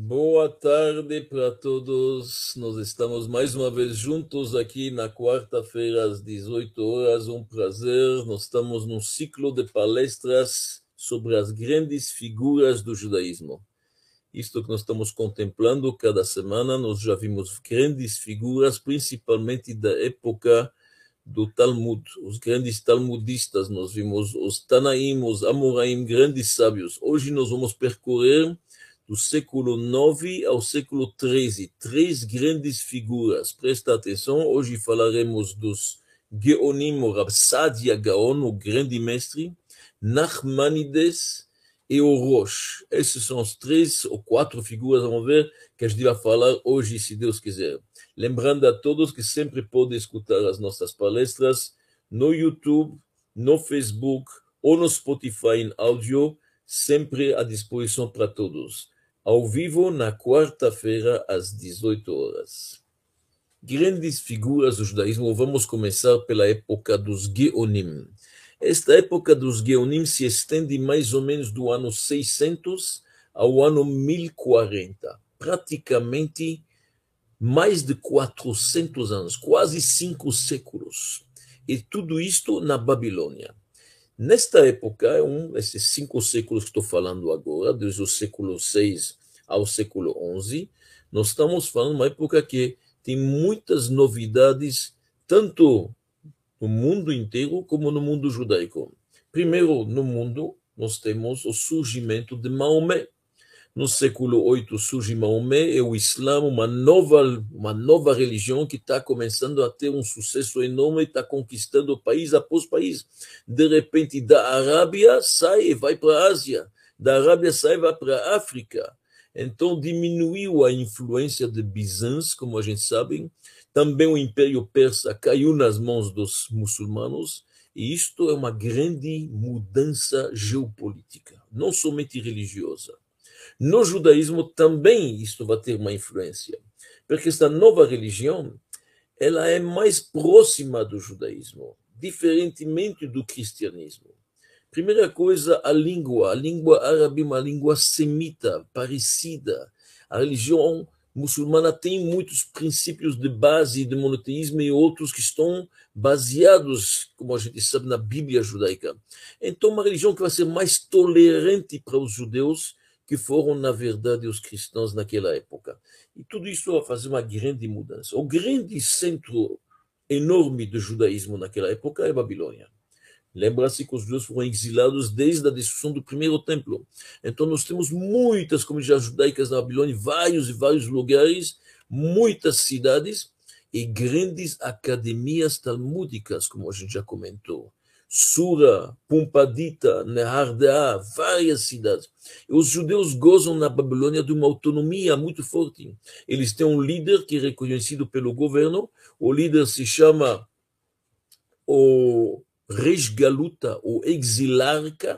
Boa tarde para todos. Nós estamos mais uma vez juntos aqui na quarta-feira às 18 horas. Um prazer. Nós estamos num ciclo de palestras sobre as grandes figuras do judaísmo. Isto que nós estamos contemplando cada semana, nós já vimos grandes figuras, principalmente da época do Talmud, os grandes talmudistas, nós vimos os Tanaim, os Amoraim, grandes sábios. Hoje nós vamos percorrer do século IX ao século XIII. Três grandes figuras. Presta atenção, hoje falaremos dos Geonim, o Rabsadia Gaon, o grande mestre, Nachmanides e o Rosh. Esses são os três ou quatro figuras, vamos ver, que a gente vai falar hoje, se Deus quiser. Lembrando a todos que sempre podem escutar as nossas palestras no YouTube, no Facebook ou no Spotify em áudio, sempre à disposição para todos ao vivo na quarta-feira às 18 horas. Grandes figuras do judaísmo, vamos começar pela época dos Geonim. Esta época dos Geonim se estende mais ou menos do ano 600 ao ano 1040, praticamente mais de 400 anos, quase cinco séculos. E tudo isto na Babilônia. Nesta época, um, esses cinco séculos que estou falando agora, desde o século VI ao século XI, nós estamos falando de uma época que tem muitas novidades, tanto no mundo inteiro como no mundo judaico. Primeiro, no mundo, nós temos o surgimento de Maomé. No século VIII surge Maomé e o Islã, uma nova, uma nova religião que está começando a ter um sucesso enorme, está conquistando país após país. De repente, da Arábia sai e vai para a Ásia, da Arábia sai e vai para a África. Então diminuiu a influência de Bizâncio, como a gente sabe. Também o Império Persa caiu nas mãos dos muçulmanos. E isto é uma grande mudança geopolítica, não somente religiosa. No judaísmo também isto vai ter uma influência, porque esta nova religião ela é mais próxima do judaísmo, diferentemente do cristianismo. Primeira coisa, a língua. A língua árabe é uma língua semita, parecida. A religião muçulmana tem muitos princípios de base de monoteísmo e outros que estão baseados, como a gente sabe, na Bíblia judaica. Então, uma religião que vai ser mais tolerante para os judeus que foram, na verdade, os cristãos naquela época. E tudo isso vai fazer uma grande mudança. O grande centro enorme do judaísmo naquela época é a Babilônia. Lembra-se que os judeus foram exilados desde a destruição do primeiro templo. Então nós temos muitas comunidades judaicas na Babilônia, vários e vários lugares, muitas cidades e grandes academias talmúdicas, como a gente já comentou. Sura, Pumpadita, Nehardea, várias cidades. Os judeus gozam na Babilônia de uma autonomia muito forte. Eles têm um líder que é reconhecido pelo governo, o líder se chama o Resgaluta, o exilarca,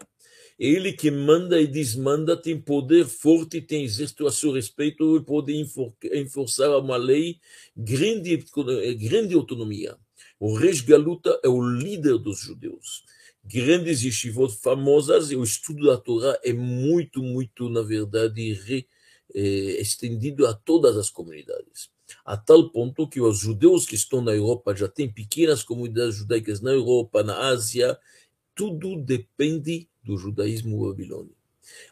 ele que manda e desmanda, tem poder forte, tem exército a seu respeito e pode enforçar uma lei, grande, grande autonomia. O Reis Galuta é o líder dos judeus. Grandes yeshivot famosas e o estudo da Torá é muito, muito, na verdade, re, é, estendido a todas as comunidades. A tal ponto que os judeus que estão na Europa já têm pequenas comunidades judaicas na Europa, na Ásia, tudo depende do judaísmo babilônico.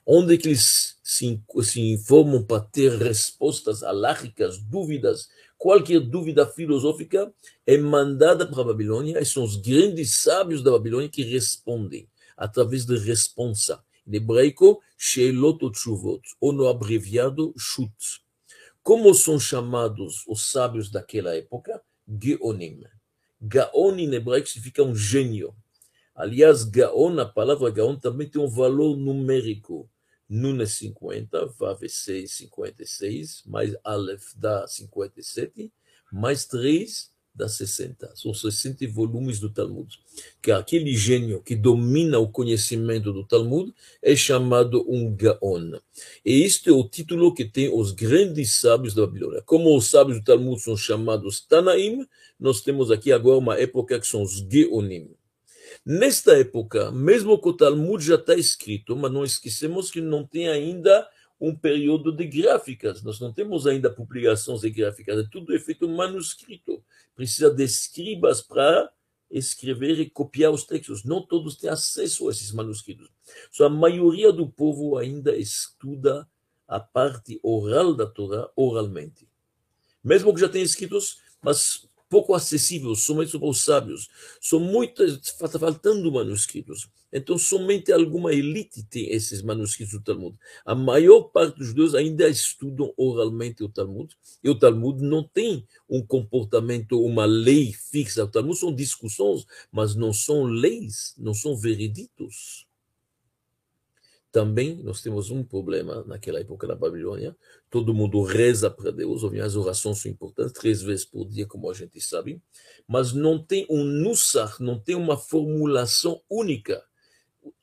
Onde que eles se, se informam para ter respostas alárgicas, dúvidas qualquer dúvida filosófica é mandada para a Babilônia e são os grandes sábios da Babilônia que respondem através de responsa. Em hebraico, Sheilot Tshuvot, ou no abreviado Shut. Como são chamados os sábios daquela época? Geonim. Gaon em hebraico significa um gênio. Aliás, Gaon, a palavra Gaon também tem um valor numérico. Nun é 50, Vav é 6, 56, mais Aleph dá 57, mais 3 dá 60. São 60 volumes do Talmud. Que aquele gênio que domina o conhecimento do Talmud é chamado um Gaon. E este é o título que tem os grandes sábios da Babilônia. Como os sábios do Talmud são chamados Tanaim, nós temos aqui agora uma época que são os Geonim. Nesta época, mesmo que o Talmud já está escrito, mas não esquecemos que não tem ainda um período de gráficas. Nós não temos ainda publicações de gráficas, é tudo é feito manuscrito. Precisa de escribas para escrever e copiar os textos. Não todos têm acesso a esses manuscritos. Só a maioria do povo ainda estuda a parte oral da Torá oralmente. Mesmo que já tenha escritos, mas pouco acessíveis, somente para os sábios. São muitas, está faltando manuscritos. Então, somente alguma elite tem esses manuscritos do Talmud. A maior parte dos judeus ainda estudam oralmente o Talmud, e o Talmud não tem um comportamento, uma lei fixa. O Talmud são discussões, mas não são leis, não são vereditos. Também nós temos um problema naquela época na Babilônia. Todo mundo reza para Deus, as orações são importantes, três vezes por dia, como a gente sabe, mas não tem um nussar, não tem uma formulação única.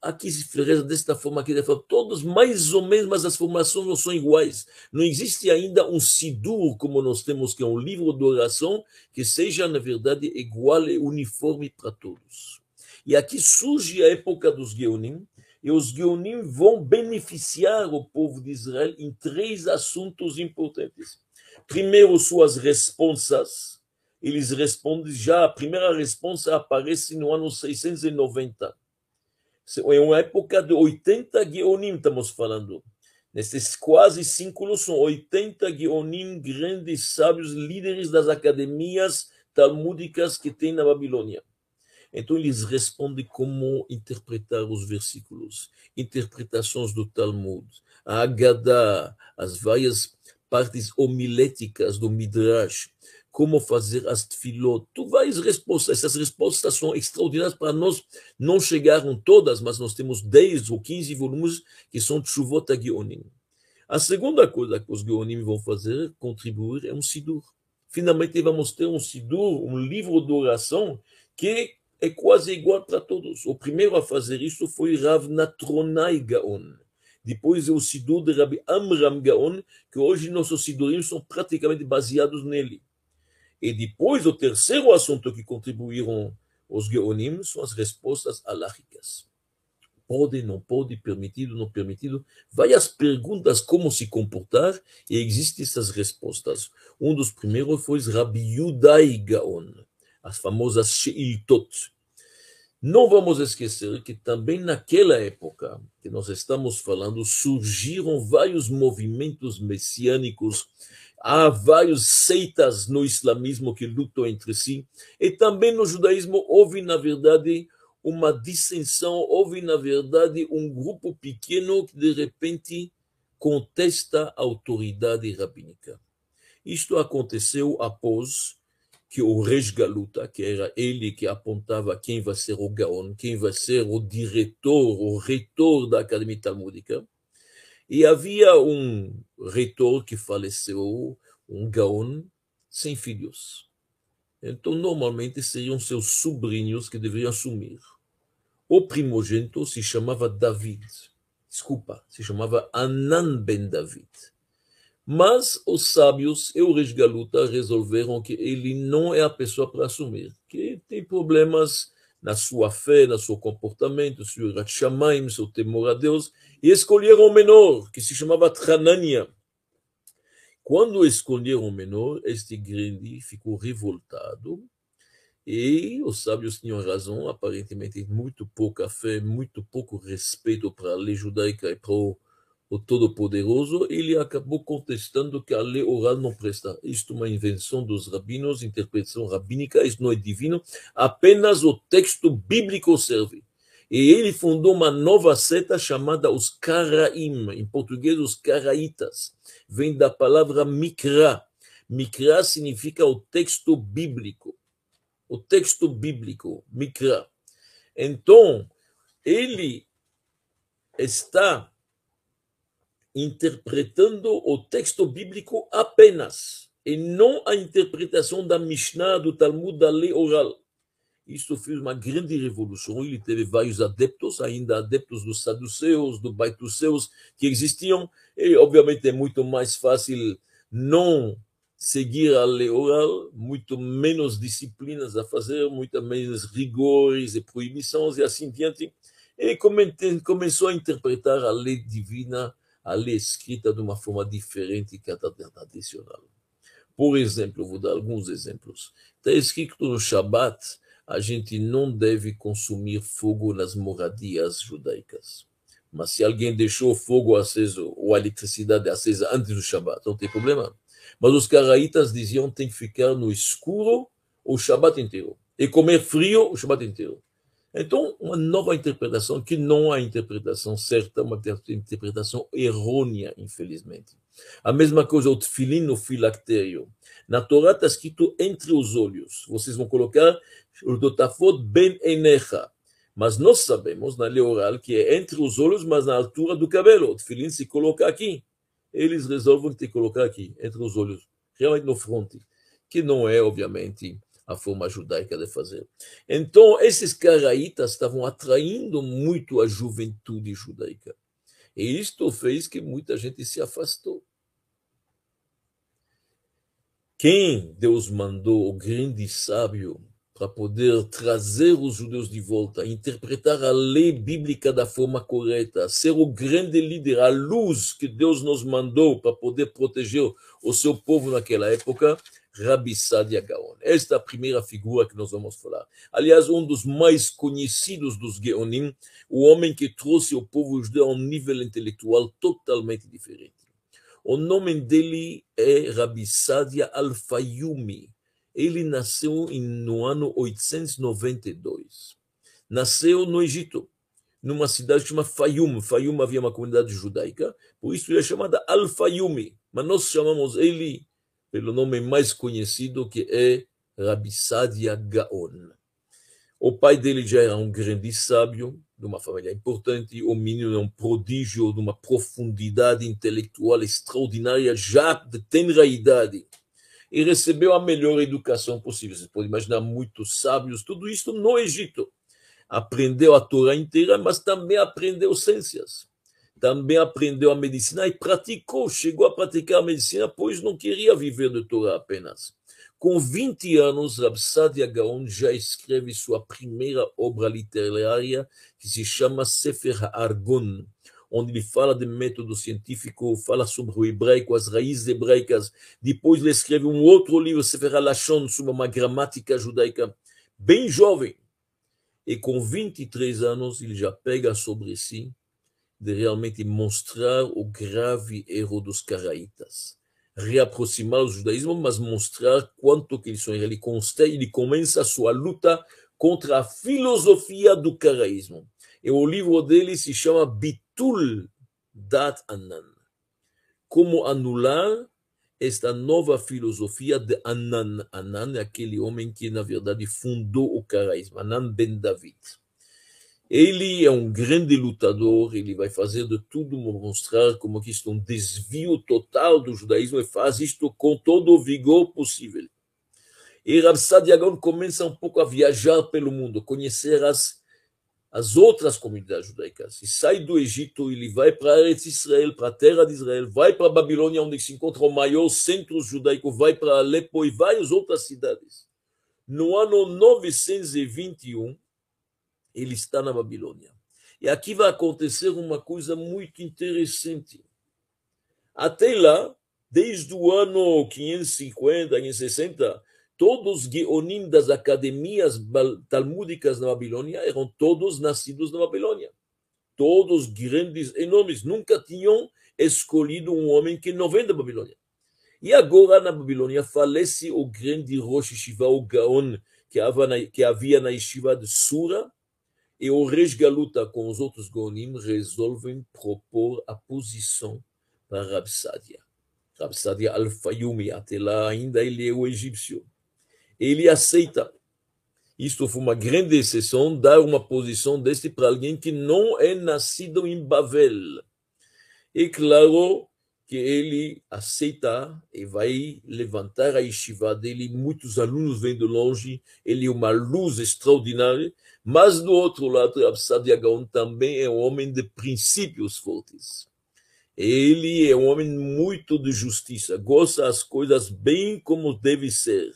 Aqui se reza desta forma, aqui desta forma, todos mais ou menos, mas as formações não são iguais. Não existe ainda um sidur, como nós temos, que é um livro de oração, que seja, na verdade, igual e uniforme para todos. E aqui surge a época dos Geonim, e os Geonim vão beneficiar o povo de Israel em três assuntos importantes. Primeiro, suas responsas. Eles respondem já, a primeira resposta aparece no ano 690. É uma época de 80 Geonim, estamos falando. Nesses quase séculos, são 80 Geonim, grandes sábios, líderes das academias talmúdicas que tem na Babilônia. Então eles respondem como interpretar os versículos, interpretações do Talmud, a Haggadah, as várias partes homiléticas do Midrash, como fazer as tefilot, tu várias respostas. Essas respostas são extraordinárias para nós. Não chegaram todas, mas nós temos 10 ou 15 volumes que são Tshuvot Geonim. A segunda coisa que os Geonim vão fazer, contribuir, é um Sidur. Finalmente vamos ter um Sidur, um livro de oração que é quase igual para todos. O primeiro a fazer isso foi Rav Natronai Gaon. Depois é o Sidur de Rabbi Amram Gaon, que hoje nossos Sidurim são praticamente baseados nele. E depois, o terceiro assunto que contribuíram os Geonim são as respostas aláricas. Pode, não pode, permitido, não permitido. Várias perguntas como se comportar e existem essas respostas. Um dos primeiros foi Rabbi Yudai Gaon as famosas Sheiltot. Não vamos esquecer que também naquela época que nós estamos falando, surgiram vários movimentos messiânicos, há vários seitas no islamismo que lutam entre si, e também no judaísmo houve, na verdade, uma dissensão, houve, na verdade, um grupo pequeno que, de repente, contesta a autoridade rabínica. Isto aconteceu após que o Reis Galuta, que era ele que apontava quem vai ser o Gaon, quem vai ser o diretor, o reitor da Academia Talmúdica, e havia um reitor que faleceu, um Gaon, sem filhos. Então, normalmente seriam seus sobrinhos que deveriam assumir. O primogênito se chamava David. Desculpa, se chamava Anan ben David. Mas os sábios e o Galuta resolveram que ele não é a pessoa para assumir, que tem problemas na sua fé, no seu comportamento, seu Ratshamaim, seu temor a Deus, e escolheram o menor, que se chamava Tranania. Quando escolheram o menor, este grande ficou revoltado, e os sábios tinham razão, aparentemente muito pouca fé, muito pouco respeito para a lei judaica e para o o Todo-Poderoso, ele acabou contestando que a lei oral não presta. Isto é uma invenção dos rabinos, interpretação rabínica, isso não é divino, apenas o texto bíblico serve. E ele fundou uma nova seta chamada os Karaim, em português os Caraitas. Vem da palavra Mikra. Mikra significa o texto bíblico. O texto bíblico, Mikra. Então, ele está interpretando o texto bíblico apenas, e não a interpretação da Mishnah, do Talmud, da lei oral. Isso fez uma grande revolução. Ele teve vários adeptos, ainda adeptos dos saduceus, dos baituceus, que existiam. E, obviamente, é muito mais fácil não seguir a lei oral, muito menos disciplinas a fazer, muito menos rigores e proibições e assim diante. E começou a interpretar a lei divina a lei escrita de uma forma diferente que a tradicional. Por exemplo, vou dar alguns exemplos. Está escrito no Shabat, a gente não deve consumir fogo nas moradias judaicas. Mas se alguém deixou fogo aceso ou a eletricidade acesa antes do Shabat, não tem problema. Mas os caraítas diziam que tem que ficar no escuro o Shabat inteiro. E comer frio o Shabat inteiro. Então, uma nova interpretação, que não há interpretação certa, uma interpretação errônea, infelizmente. A mesma coisa, o tefilim no filactério. Na Torá está escrito entre os olhos. Vocês vão colocar o dotafot ben enecha. Mas nós sabemos, na lei oral, que é entre os olhos, mas na altura do cabelo. O tefilim se coloca aqui. Eles resolvem te colocar aqui, entre os olhos, realmente no fronte, que não é, obviamente, a forma judaica de fazer. Então, esses caraítas estavam atraindo muito a juventude judaica. E isto fez que muita gente se afastou. Quem Deus mandou, o grande sábio, para poder trazer os judeus de volta, interpretar a lei bíblica da forma correta, ser o grande líder, a luz que Deus nos mandou para poder proteger o seu povo naquela época, Rabi Sadia Gaon. Esta é a primeira figura que nós vamos falar. Aliás, um dos mais conhecidos dos Geonim, o homem que trouxe o povo judeu a um nível intelectual totalmente diferente. O nome dele é Rabi Sadia Al-Fayumi. Ele nasceu no ano 892. Nasceu no Egito, numa cidade chamada Fayum. Fayum havia uma comunidade judaica, por isso ele é chamada Al-Fayumi. Mas nós chamamos ele pelo nome mais conhecido que é Rabi Sadia Gaon. O pai dele já era um grande sábio, de uma família importante, o menino é um prodígio de uma profundidade intelectual extraordinária, já de tenra idade, e recebeu a melhor educação possível. Você pode imaginar muitos sábios, tudo isso no Egito. Aprendeu a Torá inteira, mas também aprendeu ciências também aprendeu a medicina e praticou, chegou a praticar a medicina, pois não queria viver de Torá apenas. Com 20 anos, Rabsadia Gaon já escreve sua primeira obra literária, que se chama Sefer Argon, onde ele fala de método científico, fala sobre o hebraico, as raízes hebraicas. Depois ele escreve um outro livro, Sefer Alashon, sobre uma gramática judaica, bem jovem. E com 23 anos, ele já pega sobre si de realmente mostrar o grave erro dos caraítas. Reaproximar o judaísmo, mas mostrar quanto que eles são. Ele, consta, ele começa a sua luta contra a filosofia do caraísmo. E o livro dele se chama Bitul Dat Anan. Como anular esta nova filosofia de Anan. Anan é aquele homem que, na verdade, fundou o caraísmo, Anan Ben David. Ele é um grande lutador, ele vai fazer de tudo mostrar como que isto é um desvio total do judaísmo e faz isto com todo o vigor possível. E Rav Sadiagon começa um pouco a viajar pelo mundo, conhecer as, as outras comunidades judaicas. E sai do Egito, ele vai para Eretz Israel, para a terra de Israel, vai para a Babilônia, onde se encontra o maior centro judaico, vai para Alepo e várias outras cidades. No ano 921, ele está na Babilônia. E aqui vai acontecer uma coisa muito interessante. Até lá, desde o ano 550, 560, todos os Geonim das academias talmúdicas na Babilônia eram todos nascidos na Babilônia. Todos grandes, enormes, nunca tinham escolhido um homem que não vem da Babilônia. E agora na Babilônia falece o grande Rosh Shiva, o Gaon, que havia na Yeshiva de Sura, e o Reis Galuta com os outros Gonim resolvem propor a posição para Rabsadia. Rabsadia Al-Fayumi, até lá ainda ele é o egípcio. Ele aceita. Isto foi uma grande exceção, dar uma posição deste para alguém que não é nascido em Bavel. E claro que ele aceita e vai levantar a yeshiva dele. Muitos alunos vêm de longe, ele é uma luz extraordinária mas, do outro lado, Absadia Gaon também é um homem de princípios fortes. Ele é um homem muito de justiça, gosta as coisas bem como deve ser.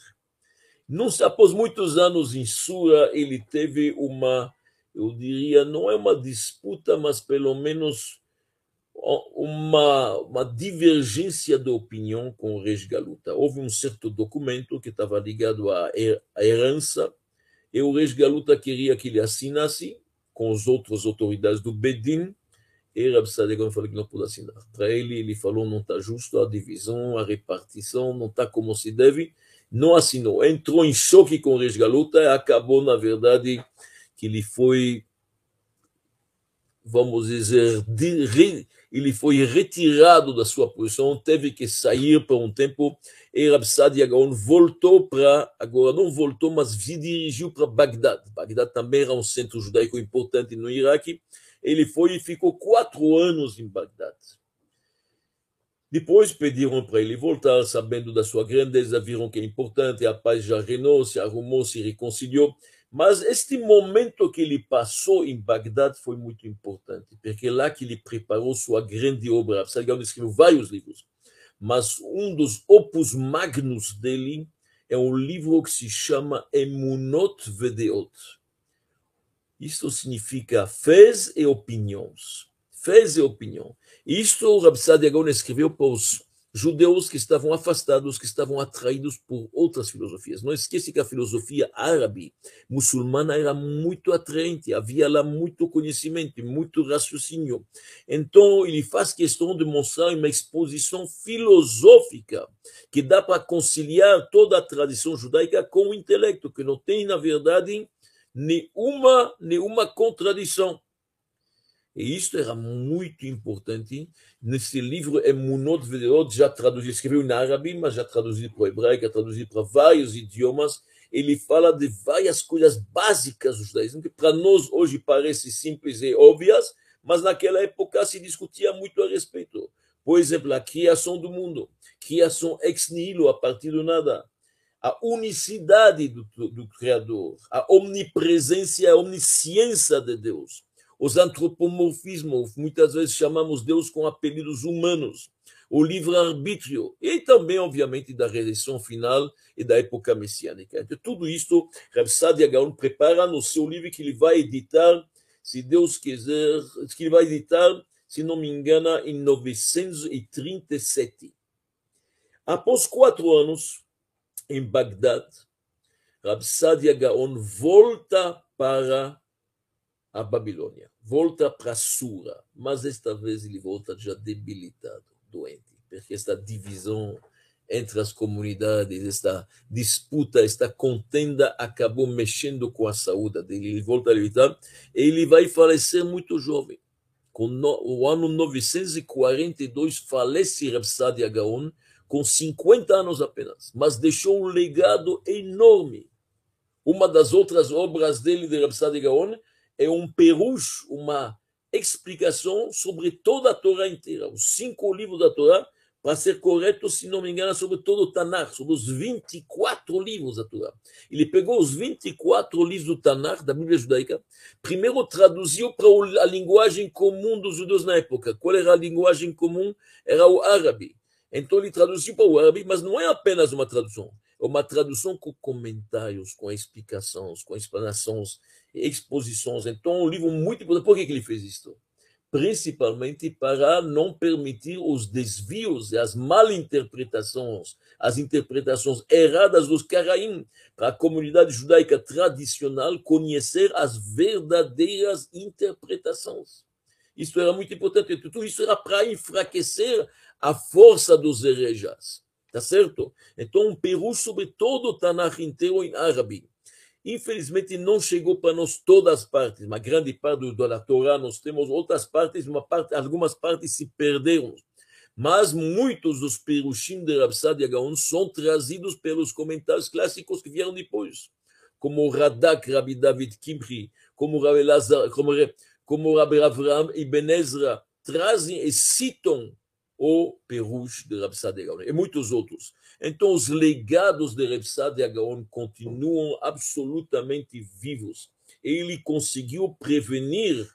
Não, após muitos anos em Sura, ele teve uma, eu diria, não é uma disputa, mas pelo menos uma, uma divergência de opinião com o Reis Galuta. Houve um certo documento que estava ligado à herança, e o Reis Galuta queria que ele assinasse com as outras autoridades do Bedin, e Rabi Sadegon falou que não pôde assinar. Para ele, ele falou não está justo a divisão, a repartição, não está como se deve, não assinou. Entrou em choque com o Reis Galuta e acabou, na verdade, que ele foi, vamos dizer, ele foi retirado da sua posição, teve que sair por um tempo, e Rabsadi Agaon voltou para, agora não voltou, mas se dirigiu para Bagdad. Bagdad também era um centro judaico importante no Iraque. Ele foi e ficou quatro anos em Bagdad. Depois pediram para ele voltar, sabendo da sua grandeza, viram que é importante, a paz já reinou, se arrumou, se reconciliou. Mas este momento que ele passou em Bagdad foi muito importante, porque é lá que ele preparou sua grande obra. Absalom escreveu vários livros, mas um dos opus magnus dele é um livro que se chama Emunot Vedeot. Isto significa fez e opiniões. Fez e opinião. Isto o Rabbi Sadiagon escreveu para os judeus que estavam afastados, que estavam atraídos por outras filosofias. Não esqueça que a filosofia árabe, muçulmana, era muito atraente, havia lá muito conhecimento, muito raciocínio. Então, ele faz questão de mostrar uma exposição filosófica que dá para conciliar toda a tradição judaica com o intelecto, que não tem, na verdade, nenhuma, nenhuma contradição. E isto era muito importante. Nesse livro, Emunot Vedeot, já traduzido, escreveu em árabe, mas já traduzido para o hebraico, traduzido para vários idiomas. Ele fala de várias coisas básicas do judaísmo, que para nós hoje parecem simples e óbvias, mas naquela época se discutia muito a respeito. Por exemplo, a criação do mundo, criação ex nihilo, a partir do nada a unicidade do, do, Criador, a omnipresença, a omnisciência de Deus os antropomorfismos, muitas vezes chamamos Deus com apelidos humanos, o livre-arbítrio, e também, obviamente, da redenção final e da época messiânica. Então, tudo isto, Rav Sadia Gaon prepara no seu livro que ele vai editar, se Deus quiser, que ele vai editar, se não me engano, em 937. Após quatro anos, em Bagdad, Rav Sadia Gaon volta para a Babilônia. Volta para Sura, mas esta vez ele volta já debilitado, doente, porque esta divisão entre as comunidades, esta disputa, esta contenda acabou mexendo com a saúde dele. Ele volta a debilitar e ele vai falecer muito jovem. Com o ano 942 falece Rabsadi Agaon com 50 anos apenas, mas deixou um legado enorme. Uma das outras obras dele de Rabsadi Gaon é um perush, uma explicação sobre toda a Torá inteira, os cinco livros da Torá, para ser correto, se não me engano, sobre todo o Tanakh, sobre os 24 livros da Torá. Ele pegou os 24 livros do Tanakh, da Bíblia judaica, primeiro traduziu para a linguagem comum dos judeus na época. Qual era a linguagem comum? Era o árabe. Então ele traduziu para o árabe, mas não é apenas uma tradução, é uma tradução com comentários, com explicações, com explanações exposições. Então, um livro muito importante. Por que, que ele fez isso? Principalmente para não permitir os desvios e as malinterpretações, as interpretações erradas dos Karaim, para a comunidade judaica tradicional conhecer as verdadeiras interpretações. Isso era muito importante. Tudo isso era para enfraquecer a força dos herejas. Tá certo? Então, um peru sobre todo o Tanakh inteiro em árabe. Infelizmente não chegou para nós todas as partes, uma grande parte da Torá nós temos outras partes, uma parte, algumas partes se perderam. Mas muitos dos perushim de Rabsad Gaon são trazidos pelos comentários clássicos que vieram depois, como Radak Rabbi David Kimri, como Rabbi Lazar, como, como Rabbi Avraham Ibn Ezra, trazem e citam o Perush de Rabsad Gaon e muitos outros. Então, os legados de Reb Sadia Gaon continuam absolutamente vivos. Ele conseguiu prevenir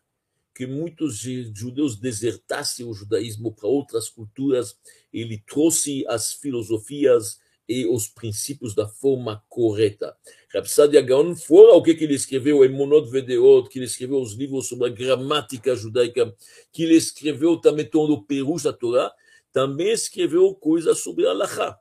que muitos judeus desertassem o judaísmo para outras culturas. Ele trouxe as filosofias e os princípios da forma correta. Rapsadia Gaon, fora o que, ele escreveu em Monod Vedeot, que ele escreveu os livros sobre a gramática judaica, que ele escreveu também todo o Perush da Torá, também escreveu coisas sobre Allahá.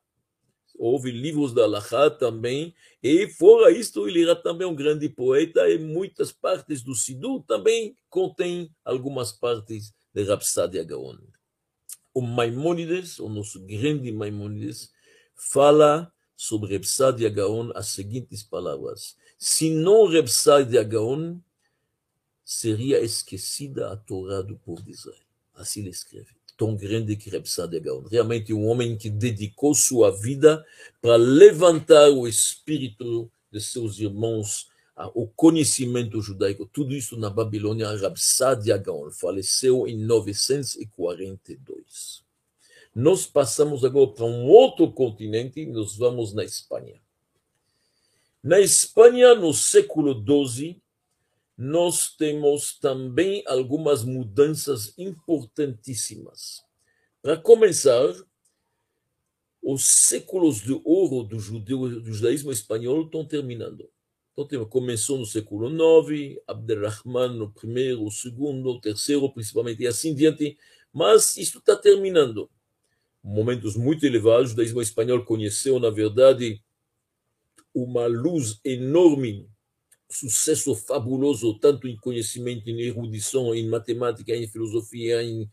Houve livros da Allahá também, e fora isto, ele era também um grande poeta, e muitas partes do Sidur também contém algumas partes de Rapsadia Gaon. O Maimônides, o nosso grande Maimônides, fala sobre Rebsadia Gaon as seguintes palavras: Se não Rebsadia Gaon, seria esquecida a Torá do povo de Israel. Assim ele escreve. Tão grande que Rebsadia Gaon. Realmente um homem que dedicou sua vida para levantar o espírito de seus irmãos o conhecimento judaico, tudo isso na Babilônia, Rabsadia Gaon faleceu em 942. Nós passamos agora para um outro continente e nós vamos na Espanha. Na Espanha, no século XII, nós temos também algumas mudanças importantíssimas. Para começar, os séculos de ouro do, judeu, do judaísmo espanhol estão terminando. Então, começou no século IX, Abderrahman no primeiro, o segundo, o terceiro, principalmente, e assim diante, mas isso está terminando momentos muito elevados. O judaísmo espanhol conheceu, na verdade, uma luz enorme, sucesso fabuloso, tanto em conhecimento, em erudição, em matemática, em filosofia, em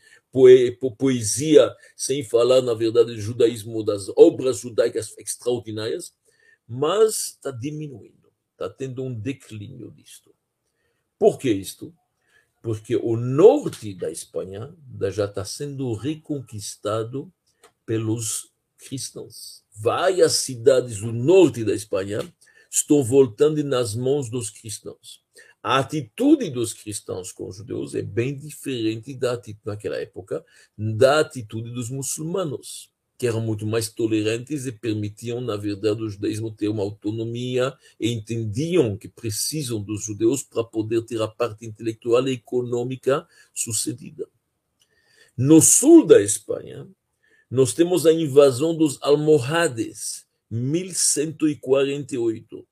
poesia, sem falar, na verdade, do judaísmo, das obras judaicas extraordinárias, mas está diminuindo, está tendo um declínio disto. Por que isto? Porque o norte da Espanha já está sendo reconquistado pelos cristãos. Várias cidades do norte da Espanha estão voltando nas mãos dos cristãos. A atitude dos cristãos com os judeus é bem diferente da atitude naquela época da atitude dos muçulmanos, que eram muito mais tolerantes e permitiam, na verdade, o judaísmo ter uma autonomia e entendiam que precisam dos judeus para poder ter a parte intelectual e econômica sucedida. No sul da Espanha, nós temos a invasão dos almohades, 1148.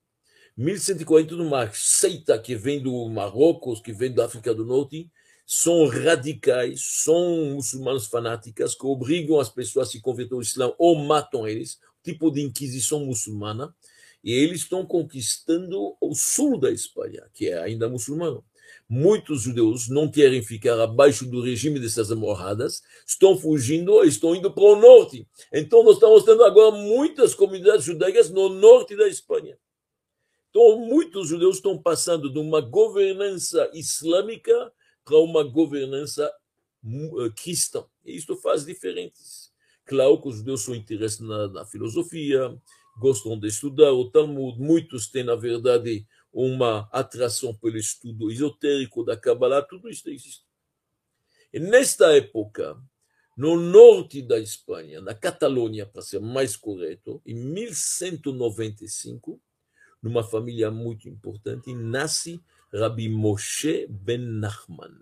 1148, uma seita que vem do Marrocos, que vem da África do Norte, são radicais, são muçulmanos fanáticas que obrigam as pessoas a se converter ao Islã ou matam eles, tipo de inquisição muçulmana, e eles estão conquistando o sul da Espanha, que é ainda muçulmano muitos judeus não querem ficar abaixo do regime dessas morradas, estão fugindo, estão indo para o norte. Então, nós estamos tendo agora muitas comunidades judaicas no norte da Espanha. Então, muitos judeus estão passando de uma governança islâmica para uma governança uh, cristã. E isso faz diferenças. Claro que os judeus são interessados na, na filosofia, gostam de estudar o Talmud, muitos têm, na verdade, uma atração pelo estudo esotérico da Kabbalah, tudo isso existe. E nesta época, no norte da Espanha, na Catalunha, para ser mais correto, em 1195, numa família muito importante, nasce Rabbi Moshe ben Nachman.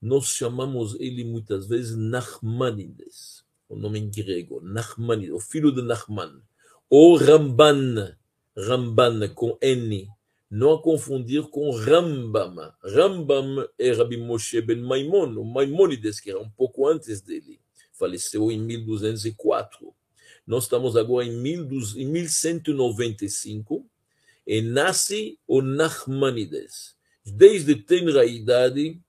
Nós chamamos ele muitas vezes Nachmanides, o nome em grego, Nachmanides, o filho de Nachman, ou Ramban, Ramban com N, não a confundir com Rambam. Rambam é Rabbi Moshe ben Maimon, o Maimonides, que era um pouco antes dele. Faleceu em 1204. Nós estamos agora em 1195 e nasce o Nachmanides. Desde tenra idade,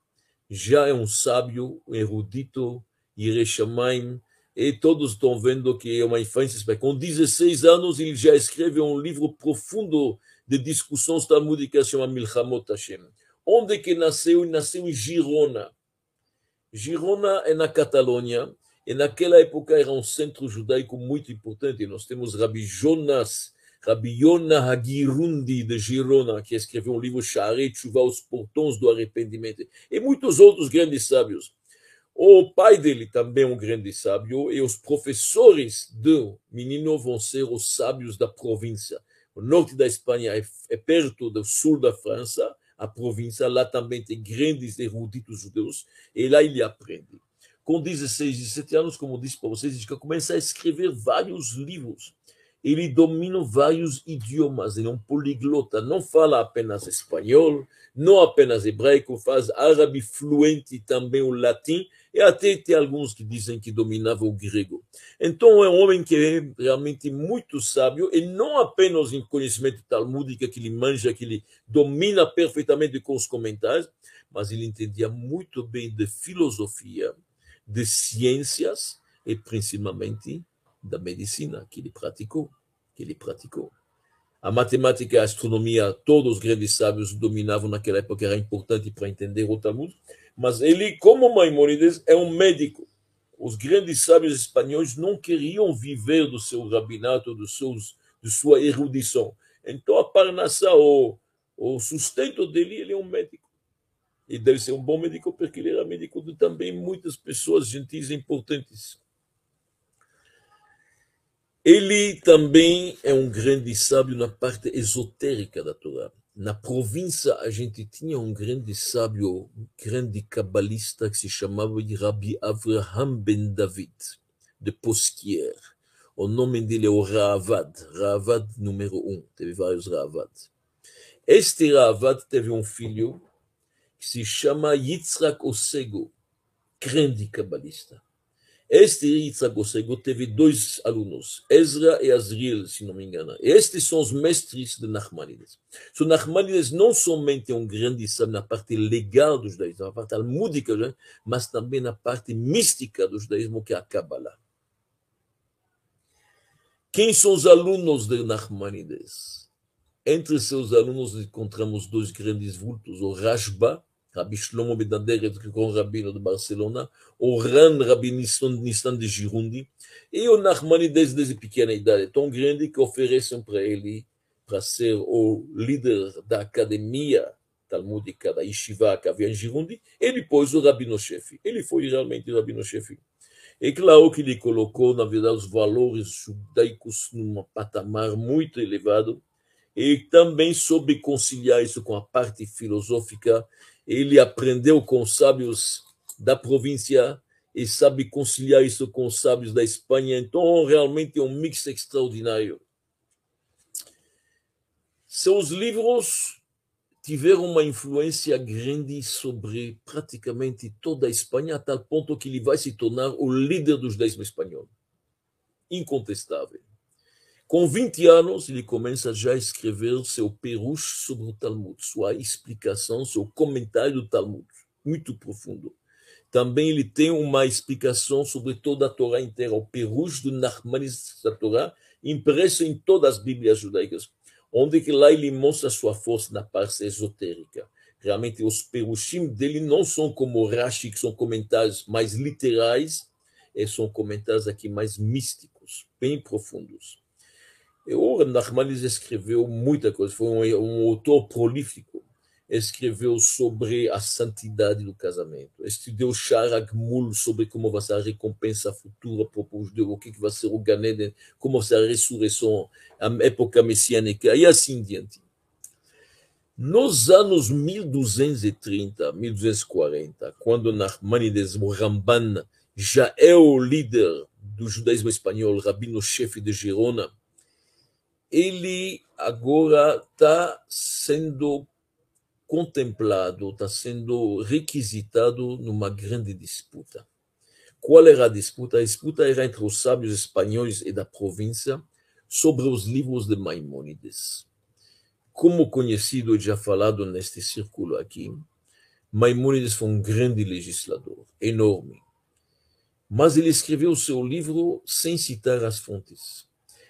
já é um sábio, um erudito, Yereshamaim, e todos estão vendo que é uma infância. Com 16 anos, ele já escreve um livro profundo de discussões talmúdicas chama Milhamot Hashem. Onde que nasceu? Nasceu em Girona. Girona é na Catalunha, e naquela época era um centro judaico muito importante. Nós temos Rabbi Jonas, Rabbi Yonah Hagirundi de Girona, que escreveu um livro Sharei Tshuva, Os Portões do Arrependimento, e muitos outros grandes sábios. O pai dele também é um grande sábio, e os professores do menino vão ser os sábios da província. O norte da Espanha é, é perto do sul da França, a província, lá também tem grandes eruditos judeus, e lá ele aprende. Com 16, 17 anos, como disse para vocês, ele começa a escrever vários livros. ele domina vários idiomas, ele é um poliglota, não fala apenas espanhol, não apenas hebraico, faz árabe fluente também o latim, e até tem alguns que dizem que dominava o grego. Então é um homem que é realmente muito sábio, e não apenas em conhecimento talmúdico, que ele manja, que ele domina perfeitamente com os comentários, mas ele entendia muito bem de filosofia, de ciências e principalmente da medicina que ele praticou, que ele praticou. A matemática a astronomia, todos os grandes sábios dominavam naquela época, era importante para entender o Talmud, mas ele, como Maimonides, é um médico. Os grandes sábios espanhóis não queriam viver do seu rabinato, dos seus, de sua erudição. Então, a Parnassá, o, o sustento dele, ele é um médico. E deve ser um bom médico, porque ele era médico de também muitas pessoas gentis e importantes. Ele também é um grande sábio na parte esotérica da Torá. Na província, a gente tinha um grande sábio, um grande cabalista que se chamava Rabbi Avraham Ben David, de Posquier. O nome dele é o Ravad, Ravad número um, teve vários Ravad. Este Ravad teve um filho que se chama Yitzhak Osego, grande cabalista. Este Yitzhak Osego teve dois alunos, Ezra e Azriel, se não me engano. Estes são os mestres de Nachmanides. So, Nachmanides não somente é um grande sábio na parte legal do judaísmo, na parte almúdica, mas também na parte mística do judaísmo, que é a Kabbalah. Quem são os alunos de Nachmanides? Entre seus alunos encontramos dois grandes vultos, o Rashba Rabbi Shlomo Bedaderet, que é o rabino de Barcelona, o Ran Rabbi Nissan de Girundi, e o Nachmanides desde pequena idade, tão grande que oferecem para ele para ser o líder da academia talmúdica da Yeshiva que havia em Girundi, e depois o rabino-chefe. Ele foi realmente o rabino-chefe. É claro que ele colocou, na verdade, os valores judaicos num patamar muito elevado, e também soube conciliar isso com a parte filosófica ele aprendeu com os sábios da província e sabe conciliar isso com os sábios da Espanha. Então, realmente é um mix extraordinário. Seus livros tiveram uma influência grande sobre praticamente toda a Espanha, a tal ponto que ele vai se tornar o líder do judaísmo espanhol. Incontestável. Com 20 anos, ele começa já a escrever seu perush sobre o Talmud, sua explicação, seu comentário do Talmud, muito profundo. Também ele tem uma explicação sobre toda a Torá inteira, o perush do Nachmanis da Torá, impresso em todas as Bíblias judaicas, onde que lá ele mostra sua força na parte esotérica. Realmente, os perushim dele não são como Rashi, que são comentários mais literais, são comentários aqui mais místicos, bem profundos. O Nachmanides escreveu muita coisa, foi um, um, autor prolífico. Escreveu sobre a santidade do casamento, estudou Sharagmul sobre como vai ser a recompensa futura para o judeu, o que vai ser o Ganeden, como vai ser a ressurreição, a época messiânica e assim diante. Nos anos 1230, 1240, quando Nachmanides, o Ramban, já é o líder do judaísmo espanhol, rabino-chefe de Gerona, ele agora está sendo contemplado, está sendo requisitado numa grande disputa. Qual era a disputa? A disputa era entre os sábios espanhóis e da província sobre os livros de Maimônides. Como conhecido e já falado neste círculo aqui, Maimônides foi um grande legislador, enorme. Mas ele escreveu seu livro sem citar as fontes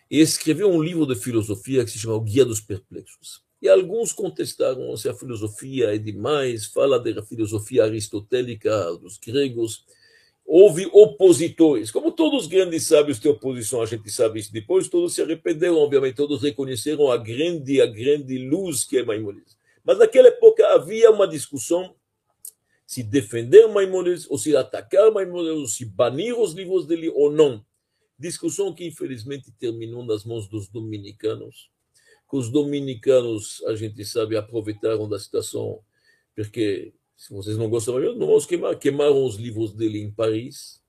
escreveu um livro de filosofia que se chama O Guia dos Perplexos. E alguns contestaram se a filosofia é demais, fala da filosofia aristotélica dos gregos. Houve opositores, como todos os grandes sábios têm oposição, a gente sabe isso depois, todos se arrependeram, obviamente, todos reconheceram a grande, a grande luz que é Maimonides. Mas naquela época havia uma discussão se defender Maimonides, ou se atacar Maimonides, ou se banir os livros dele ou não. Discussão que infelizmente terminou nas mãos dos dominicanos, que os dominicanos, a gente sabe, aproveitaram da situação, porque se vocês não gostam, não vamos queimar, queimaram os livros dele em Paris,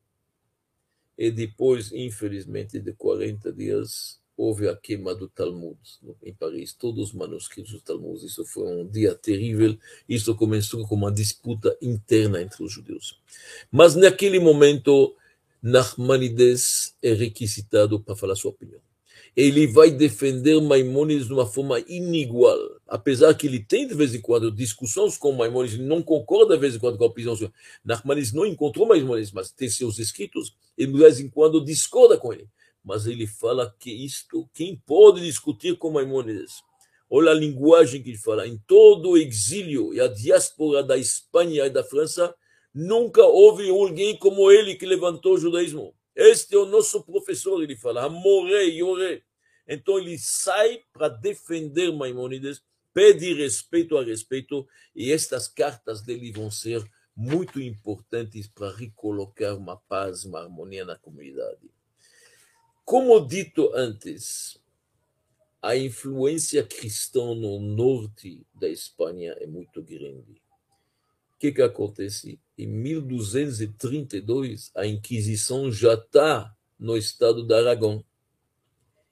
e depois, infelizmente, de 40 dias, houve a queima do Talmud em Paris, todos os manuscritos do Talmud. Isso foi um dia terrível. Isso começou com uma disputa interna entre os judeus. Mas naquele momento, Nachmanides é requisitado para falar sua opinião. Ele vai defender Maimonides de uma forma inigual, apesar que ele tem de vez em quando discussões com Maimonides, ele não concorda de vez em quando com a opinião. Nachmanides não encontrou Maimonides, mas tem seus escritos, e de vez em quando discorda com ele mas ele fala que isto, quem pode discutir com Maimonides? Olha a linguagem que ele fala. Em todo o exílio e a diáspora da Espanha e da França, nunca houve alguém como ele que levantou o judaísmo. Este é o nosso professor, ele fala, Amore, Yore. Então ele sai para defender Maimonides, pede respeito a respeito, e estas cartas dele vão ser muito importantes para recolocar uma paz, uma harmonia na comunidade. Como dito antes, a influência cristã no norte da Espanha é muito grande. O que, que acontece? Em 1232, a Inquisição já está no estado de Aragão.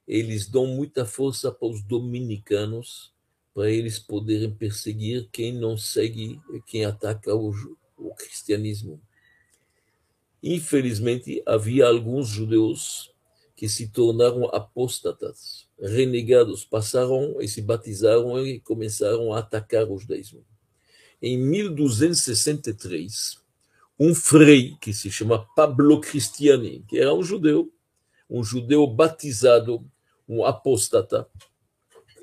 Eles dão muita força para os dominicanos, para eles poderem perseguir quem não segue, quem ataca o, o cristianismo. Infelizmente, havia alguns judeus que se tornaram apóstatas, renegados, passaram e se batizaram e começaram a atacar o judaísmo. Em 1263, um frei que se chama Pablo Cristiani, que era um judeu, um judeu batizado, um apóstata,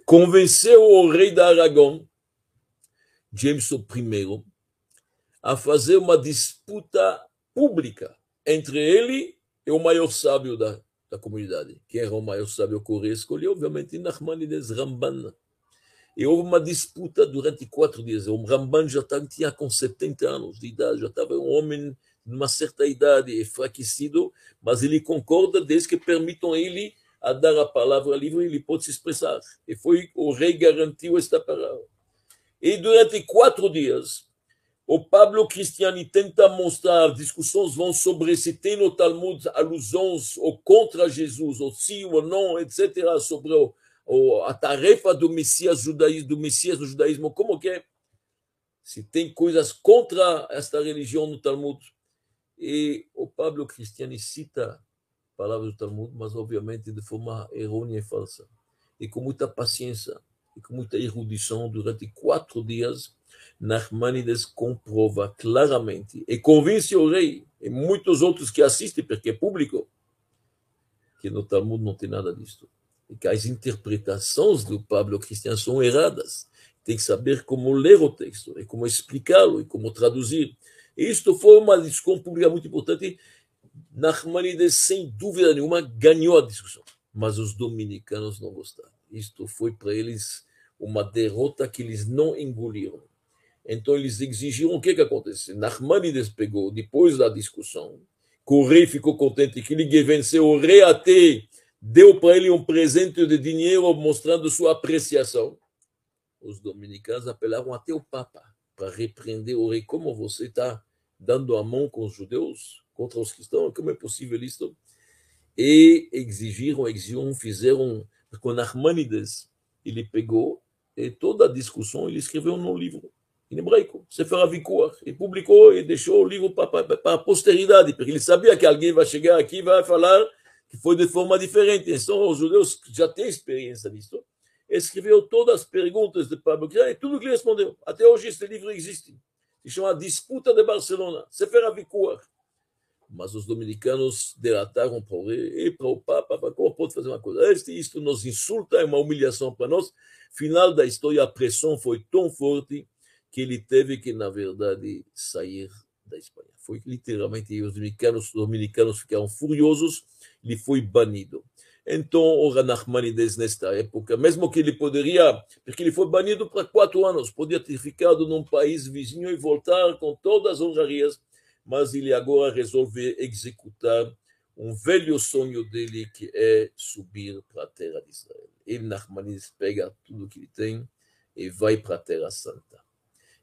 convenceu o rei da Aragão, James I, a fazer uma disputa pública entre ele e o maior sábio da da comunidade. Quem era o maior sábio que escolheu? Obviamente, Nachmanides Ramban. E houve uma disputa durante quatro dias. O Ramban já tinha com 70 anos de idade, já estava um homem de uma certa idade, enfraquecido, mas ele concorda desde que permitam ele a dar a palavra livre, ele pode se expressar. E foi o rei garantiu esta palavra. E durante quatro dias, o Pablo Cristiani tenta mostrar, discussões vão sobre se tem no Talmud alusões ou contra Jesus, ou sim ou não, etc., sobre o, o, a tarefa do Messias, judaísmo, do Messias no judaísmo, como que é? Se tem coisas contra esta religião no Talmud. E o Pablo Cristiani cita palavras do Talmud, mas obviamente de forma errônea e falsa. E com muita paciência, e com muita erudição, durante quatro dias, Nachmanides comprova claramente e convence o rei e muitos outros que assistem, porque é público, que no Talmud não tem nada disso. Que as interpretações do Pablo Cristiano são erradas. Tem que saber como ler o texto, e como explicá-lo, e como traduzir. Isto foi uma discussão pública muito importante. Nachmanides, sem dúvida nenhuma, ganhou a discussão. Mas os dominicanos não gostaram. Isto foi para eles uma derrota que eles não engoliram. Então eles exigiram o que que acontece? Nachmanides pegou, depois da discussão, que o rei ficou contente que ele venceu, o rei até deu para ele um presente de dinheiro mostrando sua apreciação. Os dominicanos apelaram até o Papa para repreender o rei. Como você está dando a mão com os judeus contra os cristãos? Como é possível isso? E exigiram, exigiram, fizeram, com Nachmanides, ele pegou e toda a discussão ele escreveu no livro em hebraico, Sefer Avikuach, e publicou e deixou o livro para a posteridade, porque ele sabia que alguém vai chegar aqui e vai falar que foi de forma diferente. Então, os judeus já têm experiência disso. Escreveu todas as perguntas de Pablo e tudo que ele respondeu. Até hoje esse livro existe. Se chama Disputa de Barcelona, Sefer Avikuach. Mas os dominicanos delataram para o rei e para o Papa, como pode fazer uma coisa? Este, isto nos insulta, é uma humilhação para nós. Final da história, a pressão foi tão forte que ele teve que, na verdade, sair da Espanha. Foi literalmente, os dominicanos, os dominicanos ficaram furiosos, ele foi banido. Então, o Ranachmanides, nesta época, mesmo que ele poderia, porque ele foi banido para quatro anos, podia ter ficado num país vizinho e voltar com todas as honrarias, mas ele agora resolve executar um velho sonho dele, que é subir para a terra de Israel. Ele, Nachmanides, pega tudo que ele tem e vai para a terra santa.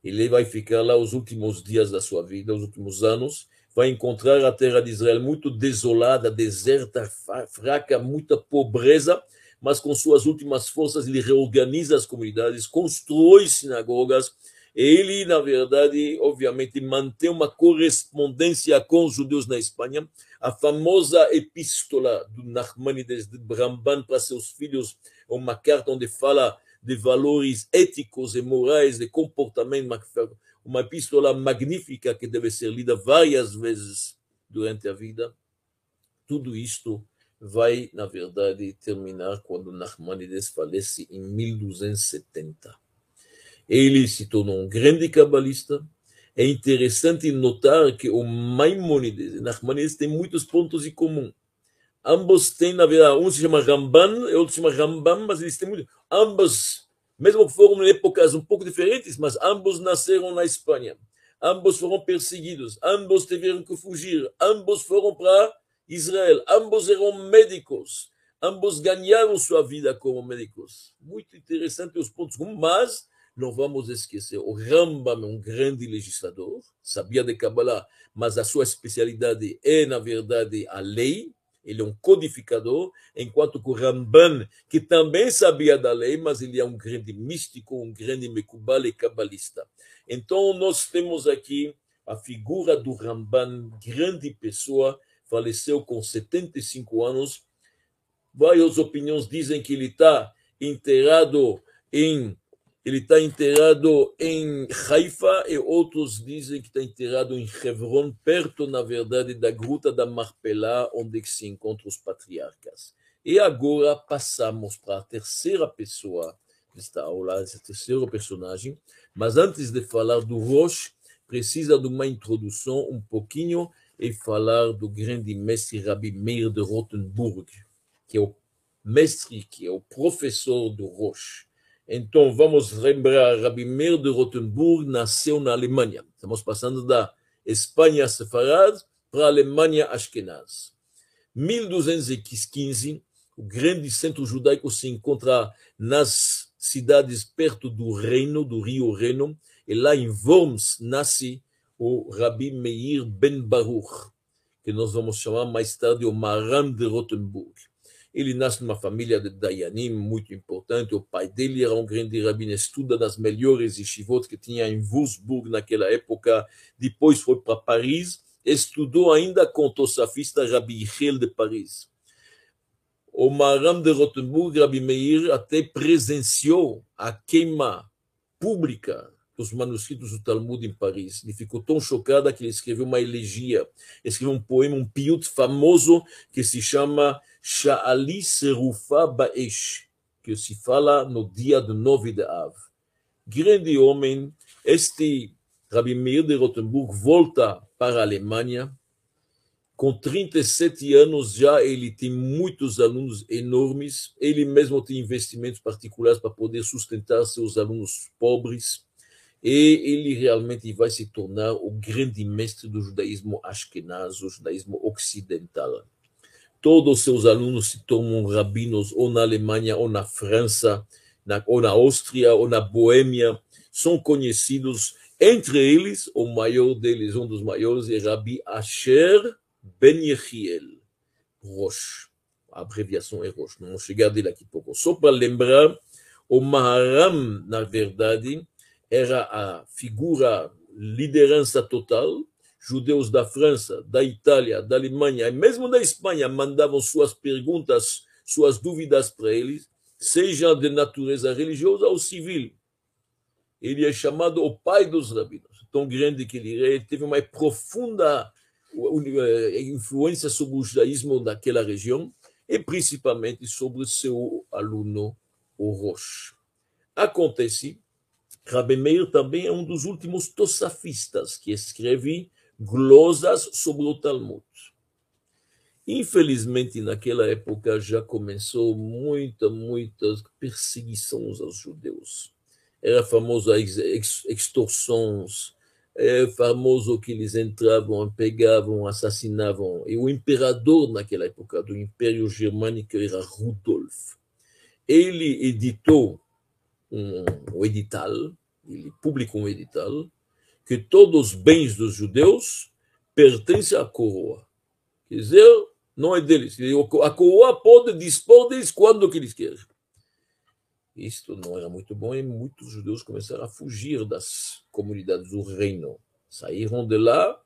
Ele vai ficar lá os últimos dias da sua vida, os últimos anos, vai encontrar a terra de Israel muito desolada, deserta, fraca, muita pobreza, mas com suas últimas forças ele reorganiza as comunidades, constrói sinagogas, ele, na verdade, obviamente, mantém uma correspondência com os judeus na Espanha. A famosa epístola do Nachmanides de Bramban para seus filhos, uma carta onde fala de valores éticos e morais, de comportamento, uma epístola magnífica que deve ser lida várias vezes durante a vida. Tudo isto vai, na verdade, terminar quando Nachmanides falece em 1270. Ele se tornou um grande cabalista. É interessante notar que o Maimonides e Nachmanides têm muitos pontos em comum. Ambos têm, na verdade, um se chama Ramban outro se chama Rambam, mas eles têm muito. Ambos, mesmo que foram em épocas um pouco diferentes, mas ambos nasceram na Espanha. Ambos foram perseguidos, ambos tiveram que fugir, ambos foram para Israel, ambos eram médicos, ambos ganharam sua vida como médicos. Muito interessante os pontos mas não vamos esquecer, o Rambam é um grande legislador, sabia de Kabbalah, mas a sua especialidade é, na verdade, a lei, ele é um codificador, enquanto que o Ramban, que também sabia da lei, mas ele é um grande místico, um grande mekubal e cabalista. Então, nós temos aqui a figura do Ramban, grande pessoa, faleceu com 75 anos. Várias opiniões dizem que ele está enterrado em ele está enterrado em Haifa e outros dizem que está enterrado em Hebron, perto, na verdade, da Gruta da Marpelá, onde se encontram os patriarcas. E agora passamos para a terceira pessoa desta aula, esse terceiro personagem. Mas antes de falar do Roche, precisa de uma introdução um pouquinho e falar do grande mestre Rabbi Meir de Rothenburg, que é o mestre, que é o professor do Roche. Então, vamos lembrar, Rabbi Meir de Rothenburg nasceu na Alemanha. Estamos passando da Espanha Sefarad para a Alemanha Ashkenaz. 1215, o grande centro judaico se encontra nas cidades perto do Reino, do rio Reno, e lá em Worms nasce o Rabbi Meir Ben Baruch, que nós vamos chamar mais tarde o Maram de Rothenburg. Ele nasce numa família de Dayanim muito importante. O pai dele era um grande rabino, estuda nas melhores yeshivot que tinha em Würzburg naquela época. Depois foi para Paris, estudou ainda com o tosafista Rabbi Hichel de Paris. O Maram de Rothenburg, Rabbi Meir, até presenciou a queima pública dos manuscritos do Talmud em Paris. Ele ficou tão chocado que ele escreveu uma elegia, escreveu um poema, um piut famoso que se chama Sha'ali Serufa Baesh, que se fala no dia do 9 de Av. Grande homem, este Rabbi Meir de Rothenburg volta para a Alemanha. Com 37 anos já ele tem muitos alunos enormes. Ele mesmo tem investimentos particulares para poder sustentar seus alunos pobres. E ele realmente vai se tornar o grande mestre do judaísmo ashkenaz, o judaísmo ocidental todos os seus alunos se tornam rabinos ou na Alemanha ou na França, na, ou na Áustria ou na Boêmia, são conhecidos, entre eles, o maior deles, um dos maiores, é Rabi Asher Ben Yechiel, Roche. A abreviação é Roche, não vamos chegar dele aqui pouco. Só para lembrar, o Maharam, na verdade, era a figura, liderança total, judeus da França, da Itália, da Alemanha e mesmo da Espanha mandavam suas perguntas, suas dúvidas para eles, seja de natureza religiosa ou civil. Ele é chamado o pai dos rabinos, tão grande que ele, ele teve uma profunda eh, influência sobre o judaísmo daquela região e principalmente sobre seu aluno, o Roche. Acontece, Rabbi Meir também é um dos últimos tosafistas que escreve glosas sobre o Talmud. Infelizmente, naquela época já começou muita, muita perseguição aos judeus. Era famoso as extorsões, é famoso que eles entravam, pegavam, assassinavam. E o imperador naquela época do Império Germânico era Rudolf. Ele editou um, um edital, ele publicou um edital que todos os bens dos judeus pertencem à coroa. Quer dizer, não é deles. A coroa pode dispor deles quando que eles querem. Isto não era muito bom e muitos judeus começaram a fugir das comunidades do reino. Saíram de lá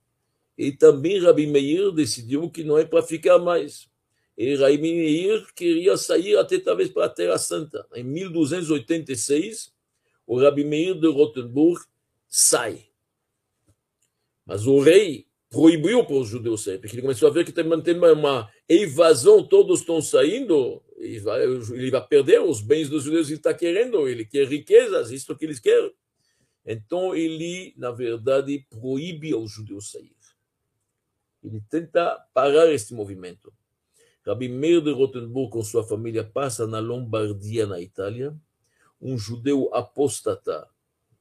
e também Rabi Meir decidiu que não é para ficar mais. E Rabi Meir queria sair até talvez para a Terra Santa. Em 1286, o Rabi Meir de Rotenburg sai. Mas o rei proibiu para os judeus sair, porque ele começou a ver que tem uma evasão, todos estão saindo, ele vai, ele vai perder os bens dos judeus que ele está querendo, ele quer riquezas, isso que eles querem. Então ele, na verdade, proíbe aos judeus sair. Ele tenta parar este movimento. Rabbi Meir de Rotenburg, com sua família, passa na Lombardia, na Itália, um judeu apostata,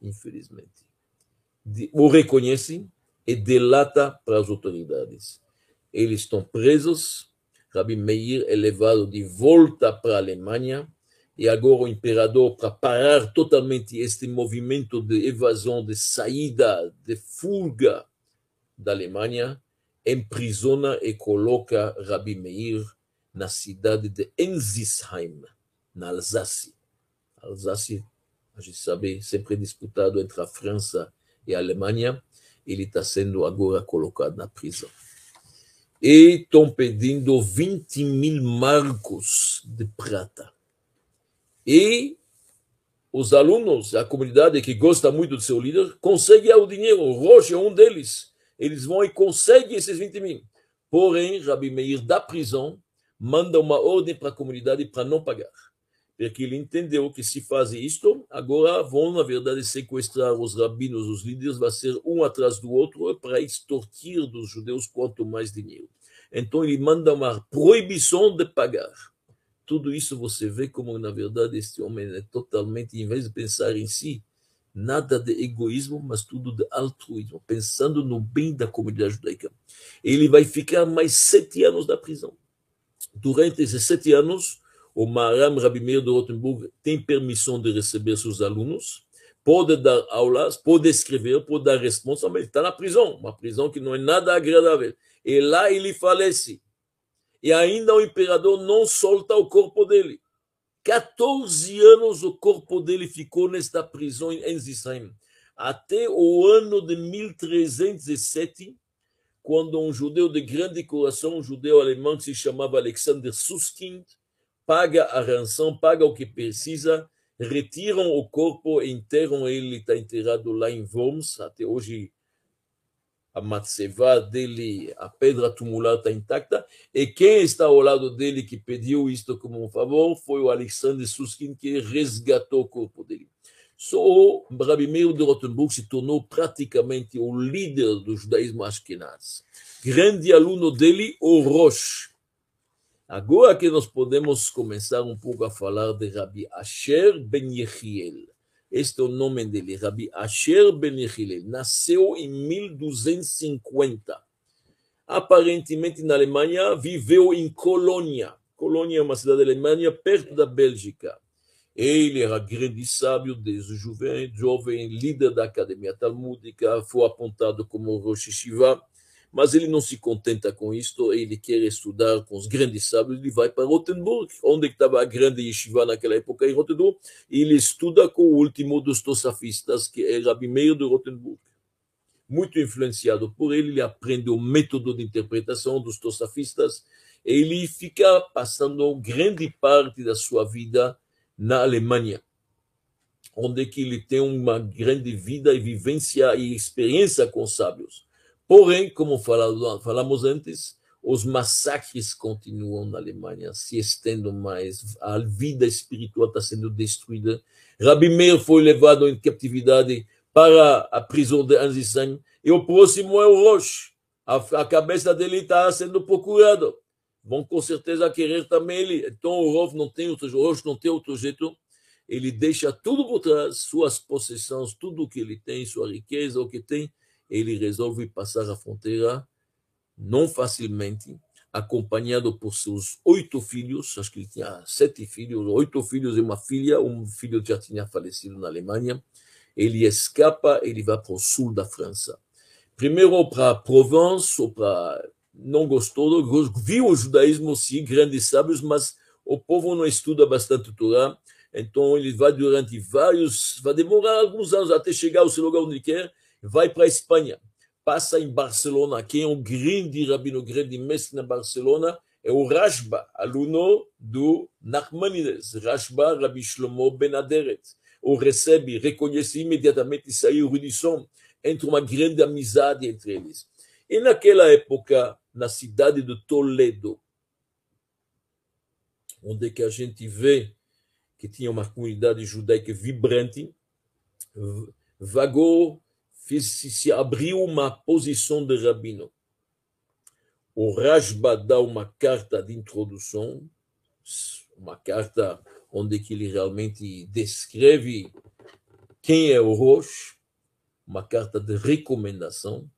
infelizmente. O reconhece e delata para as autoridades. Eles estão presos, Rabbi Meir é levado de volta para a Alemanha, e agora o imperador, para parar totalmente este movimento de evasão, de saída, de fuga da Alemanha, emprisiona e coloca Rabbi Meir na cidade de Enzisheim, na Alsácia. Alsácia, a gente sabe, sempre disputado entre a França e a Alemanha, ele está sendo agora colocado na prisão. E estão pedindo 20 mil marcos de prata. E os alunos, a comunidade que gosta muito do seu líder, conseguem o dinheiro. O Roche é um deles. Eles vão e conseguem esses 20 mil. Porém, Rabi Meir, da prisão, manda uma ordem para a comunidade para não pagar porque ele entendeu que se faz isto, agora vão, na verdade, sequestrar os rabinos, os líderes, vai ser um atrás do outro para extorquir dos judeus quanto mais dinheiro. Então ele manda uma proibição de pagar. Tudo isso você vê como, na verdade, este homem é totalmente, em vez de pensar em si, nada de egoísmo, mas tudo de altruísmo, pensando no bem da comunidade judaica. Ele vai ficar mais sete anos na prisão. Durante esses sete anos, o Maram Rabi Meir de Rotenburg tem permissão de receber seus alunos, pode dar aulas, pode escrever, pode dar resposta, mas está na prisão, uma prisão que não é nada agradável. E lá ele falece. E ainda o imperador não solta o corpo dele. 14 anos o corpo dele ficou nesta prisão em Enzisheim. Até o ano de 1307, quando um judeu de grande coração, um judeu alemão que se chamava Alexander Suskind, paga a ranção, paga o que precisa, retiram o corpo, enterram ele, está enterrado lá em Worms, até hoje a matzevá dele, a pedra tumular está intacta, e quem está ao lado dele que pediu isto como um favor foi o Alexander Suskin, que resgatou o corpo dele. Só o Rabi Meir de Rotenburg se tornou praticamente o líder do judaísmo ashkenaz. Grande aluno dele, o Rosh, Agora que nós podemos começar um pouco a falar de Rabi Asher Ben Yechiel. Este é o nome dele, Rabi Asher Ben Yechiel. Nasceu em 1250. Aparentemente na Alemanha, viveu em Colônia. Colônia é uma cidade da Alemanha perto da Bélgica. Ele era grande sábio desde jovem, jovem líder da academia talmúdica, foi apontado como Rosh Shiva mas ele não se contenta com isto, ele quer estudar com os grandes sábios, ele vai para Rotenburg, onde estava a grande yeshiva naquela época em Rotenburg, e ele estuda com o último dos tosafistas, que é Rabi Meir de Rotenburg. Muito influenciado por ele, ele aprende o método de interpretação dos tosafistas, e ele fica passando grande parte da sua vida na Alemanha, onde que ele tem uma grande vida e vivência e experiência com sábios. Porém, como falamos antes, os massacres continuam na Alemanha, se estendem mais, a vida espiritual está sendo destruída. Rabi Meir foi levado em captividade para a prisão de Anzisheim, e o próximo é o Roche. A, a cabeça dele está sendo procurada. Vão com certeza querer também ele. Então o Roche não tem outro, Roche não tem outro jeito. Ele deixa tudo por trás, suas possessões, tudo o que ele tem, sua riqueza, o que tem, ele resolve passar a fronteira não facilmente, acompanhado por seus oito filhos, acho que ele tinha sete filhos, oito filhos e uma filha, um filho já tinha falecido na Alemanha. Ele escapa, ele vai para o sul da França. Primeiro para Provence, ou para não gostou, viu o judaísmo, sim, grandes sábios, mas o povo não estuda bastante o Torá, então ele vai durante vários, vai demorar alguns anos até chegar ao seu lugar onde quer, vai para a Espanha, passa em Barcelona, quem é um grande rabino, grande mestre na Barcelona, é o Rashba, aluno do Nachmanides, Rashba Rabbi Shlomo Ben Aderet. O recebe, reconhece imediatamente e saiu rudição entre uma grande amizade entre eles. E naquela época, na cidade de Toledo, onde que a gente vê que tinha uma comunidade judaica vibrante, vagou, fez, se abriu uma posição de rabino. O Rashba dá uma carta de introdução, uma carta onde que ele realmente descreve quem é o Rosh, uma carta de recomendação,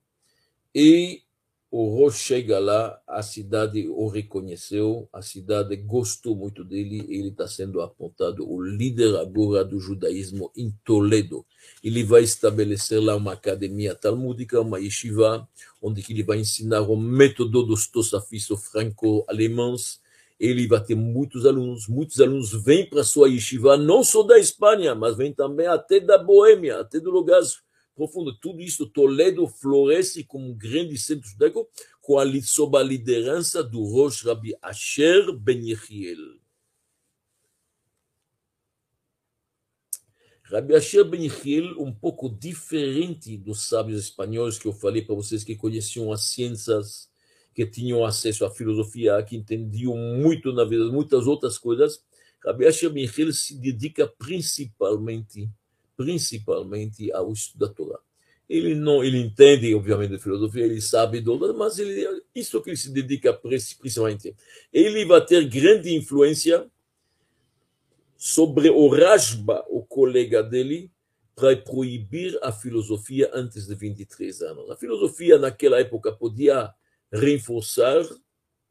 e o Rosh chega lá, a cidade o reconheceu, a cidade gostou muito dele, ele está sendo apontado o líder agora do judaísmo em Toledo. Ele vai estabelecer lá uma academia talmúdica, uma yeshiva, onde ele vai ensinar o método dos tosafistas franco-alemães. Ele vai ter muitos alunos, muitos alunos vêm para sua yeshiva, não só da Espanha, mas vêm também até da Boêmia, até do lugares profundo. Tudo isso, Toledo floresce como um grande centro judaico, com a, sob a liderança do Rosh Rabbi Asher Ben Yechiel. Rabbi Asher Ben Yechiel, um pouco diferente dos sábios espanhóis que eu falei para vocês, que conheciam as ciências, que tinham acesso à filosofia, que entendiam muito na vida, muitas outras coisas. Rabbi Asher Ben Yechiel se dedica principalmente principalmente ao estudo da Torá. Ele não, ele entende, obviamente, de filosofia, ele sabe outras, mas ele, isso que ele se dedica principalmente. Ele vai ter grande influência sobre o Rashba, o colega dele, para proibir a filosofia antes de 23 anos. A filosofia naquela época podia reforçar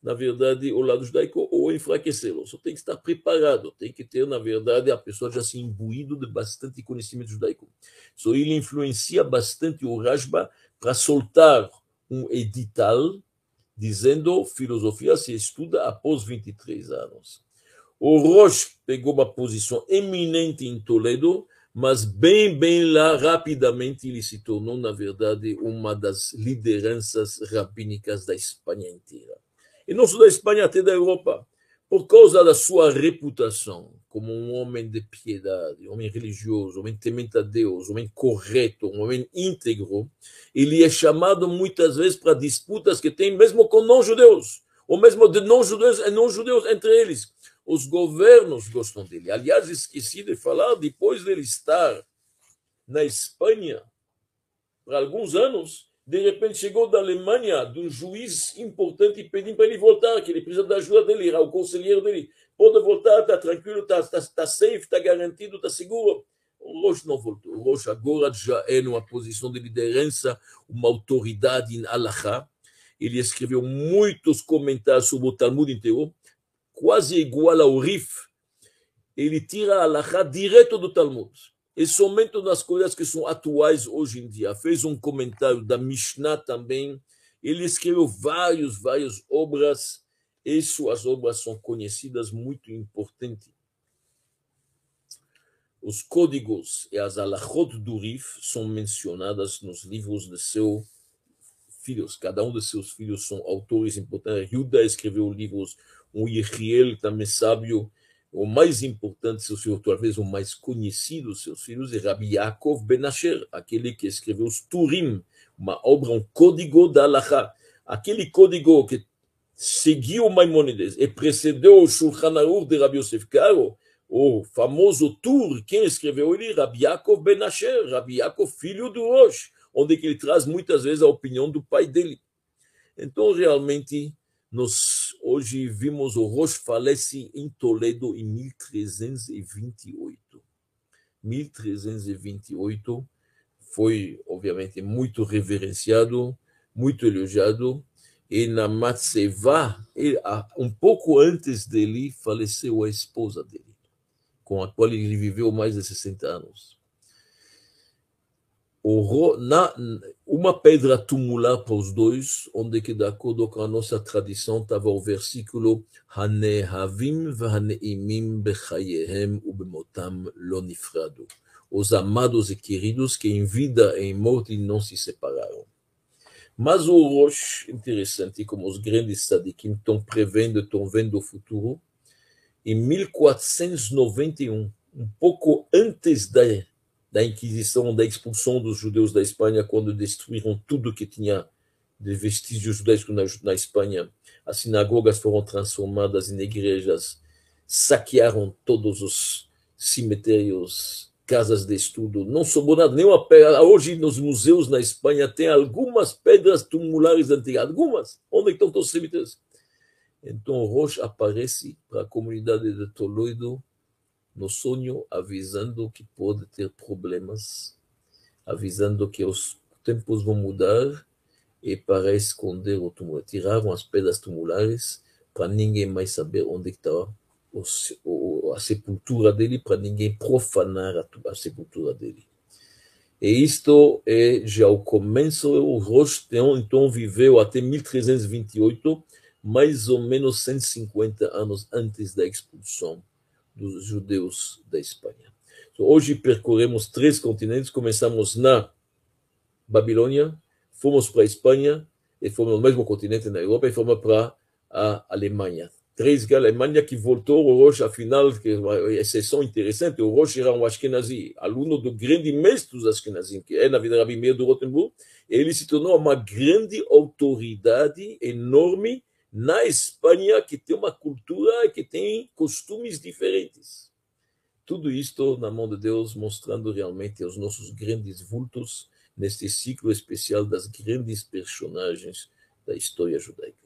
na verdade, o lado judaico ou enfraquecê-lo. Só tem que estar preparado, tem que ter, na verdade, a pessoa já se imbuído de bastante conhecimento judaico. Só ele influencia bastante o Rashba para soltar um edital dizendo filosofia se estuda após 23 anos. O Roche pegou uma posição eminente em Toledo, mas bem, bem lá, rapidamente, ele se tornou, na verdade, uma das lideranças rabínicas da Espanha inteira e não só da Espanha, até da Europa, por causa da sua reputação como um homem de piedade, homem religioso, homem temente a Deus, homem correto, um homem íntegro, ele é chamado muitas vezes para disputas que tem mesmo com não-judeus, ou mesmo de não-judeus e não-judeus entre eles. Os governos gostam dele. Aliás, esqueci de falar, depois dele estar na Espanha por alguns anos, de repente chegou da Alemanha, de um juiz importante, pedindo para ele voltar, que ele precisa da ajuda dele, era o conselheiro dele. Pode voltar, está tranquilo, está tá, tá safe, está garantido, está seguro. O Roche não voltou. O Roche agora já é numa posição de liderança, uma autoridade em Alahá. Ele escreveu muitos comentários sobre o Talmud inteiro, quase igual ao Rif. Ele tira a direto do Talmud e somente nas coisas que são atuais hoje em dia. Fez um comentário da Mishnah também. Ele escreveu vários, várias obras, e suas obras são conhecidas, muito importantes. Os códigos e as alachot do Rif são mencionadas nos livros de seus filhos. Cada um de seus filhos são autores importantes. Yuda escreveu livros, um Yehiel também sábio, o mais importante seus filhos, talvez o mais conhecido seus filhos, é Rabbi Yaakov Ben Asher, aquele que escreveu os Turim, uma obra, um código da Halakha. Aquele código que seguiu Maimonides e precedeu o Shulchan Aruch de Rabbi Yosef Karo, o famoso Tur, quem escreveu ele? Rabbi Yaakov Ben Asher, Rabbi Yaakov, filho do Rosh, onde ele traz muitas vezes a opinião do pai dele. Então, realmente, nós hoje vimos o Roche falece em Toledo em 1328. 1328 foi, obviamente, muito reverenciado, muito elogiado, e na Matseva, um pouco antes dele, faleceu a esposa dele, com a qual ele viveu mais de 60 anos. na, uma pedra tumular para os dois, onde que de acordo com a nossa tradição estava o versículo Hanehavim bechayehem ubemotam lo nifradu. Os amados e queridos que em vida e em morte não se separaram. Mas o Rosh, interessante, como os grandes sadikim estão prevendo, estão vendo o futuro, em 1491, um pouco antes da da Inquisição, da expulsão dos judeus da Espanha, quando destruíram tudo que tinha de vestígios judaicos na, na Espanha. As sinagogas foram transformadas em igrejas, saquearam todos os cemitérios, casas de estudo, não sobrou nada, nem uma pedra. Hoje, nos museus na Espanha, tem algumas pedras tumulares antigas, algumas. Onde estão todos os cemitérios? Então, Roche aparece para a comunidade de Toledo no sonho, avisando que pode ter problemas, avisando que os tempos vão mudar e para esconder o túmulo. Tiraram as pedras tumulares para ninguém mais saber onde está a sepultura dele, para ninguém profanar a, a sepultura dele. E isto é já o começo, o Roche então viveu até 1328, mais ou menos 150 anos antes da expulsão dos judeus da Espanha. Hoje percorremos três continentes, começamos na Babilônia, fomos para a Espanha, e fomos no mesmo continente na Europa, e fomos para a Alemanha. Três a Alemanha que voltou, o Roche, afinal, que é uma exceção interessante, o Roche era um Ashkenazi, aluno do grande mestre dos Ashkenazim, que é, na vida, Rabi Meir do Rotenburg, ele se tornou uma grande autoridade enorme na Espanha, que tem uma cultura que tem costumes diferentes. Tudo isto na mão de Deus, mostrando realmente os nossos grandes vultos neste ciclo especial das grandes personagens da história judaica.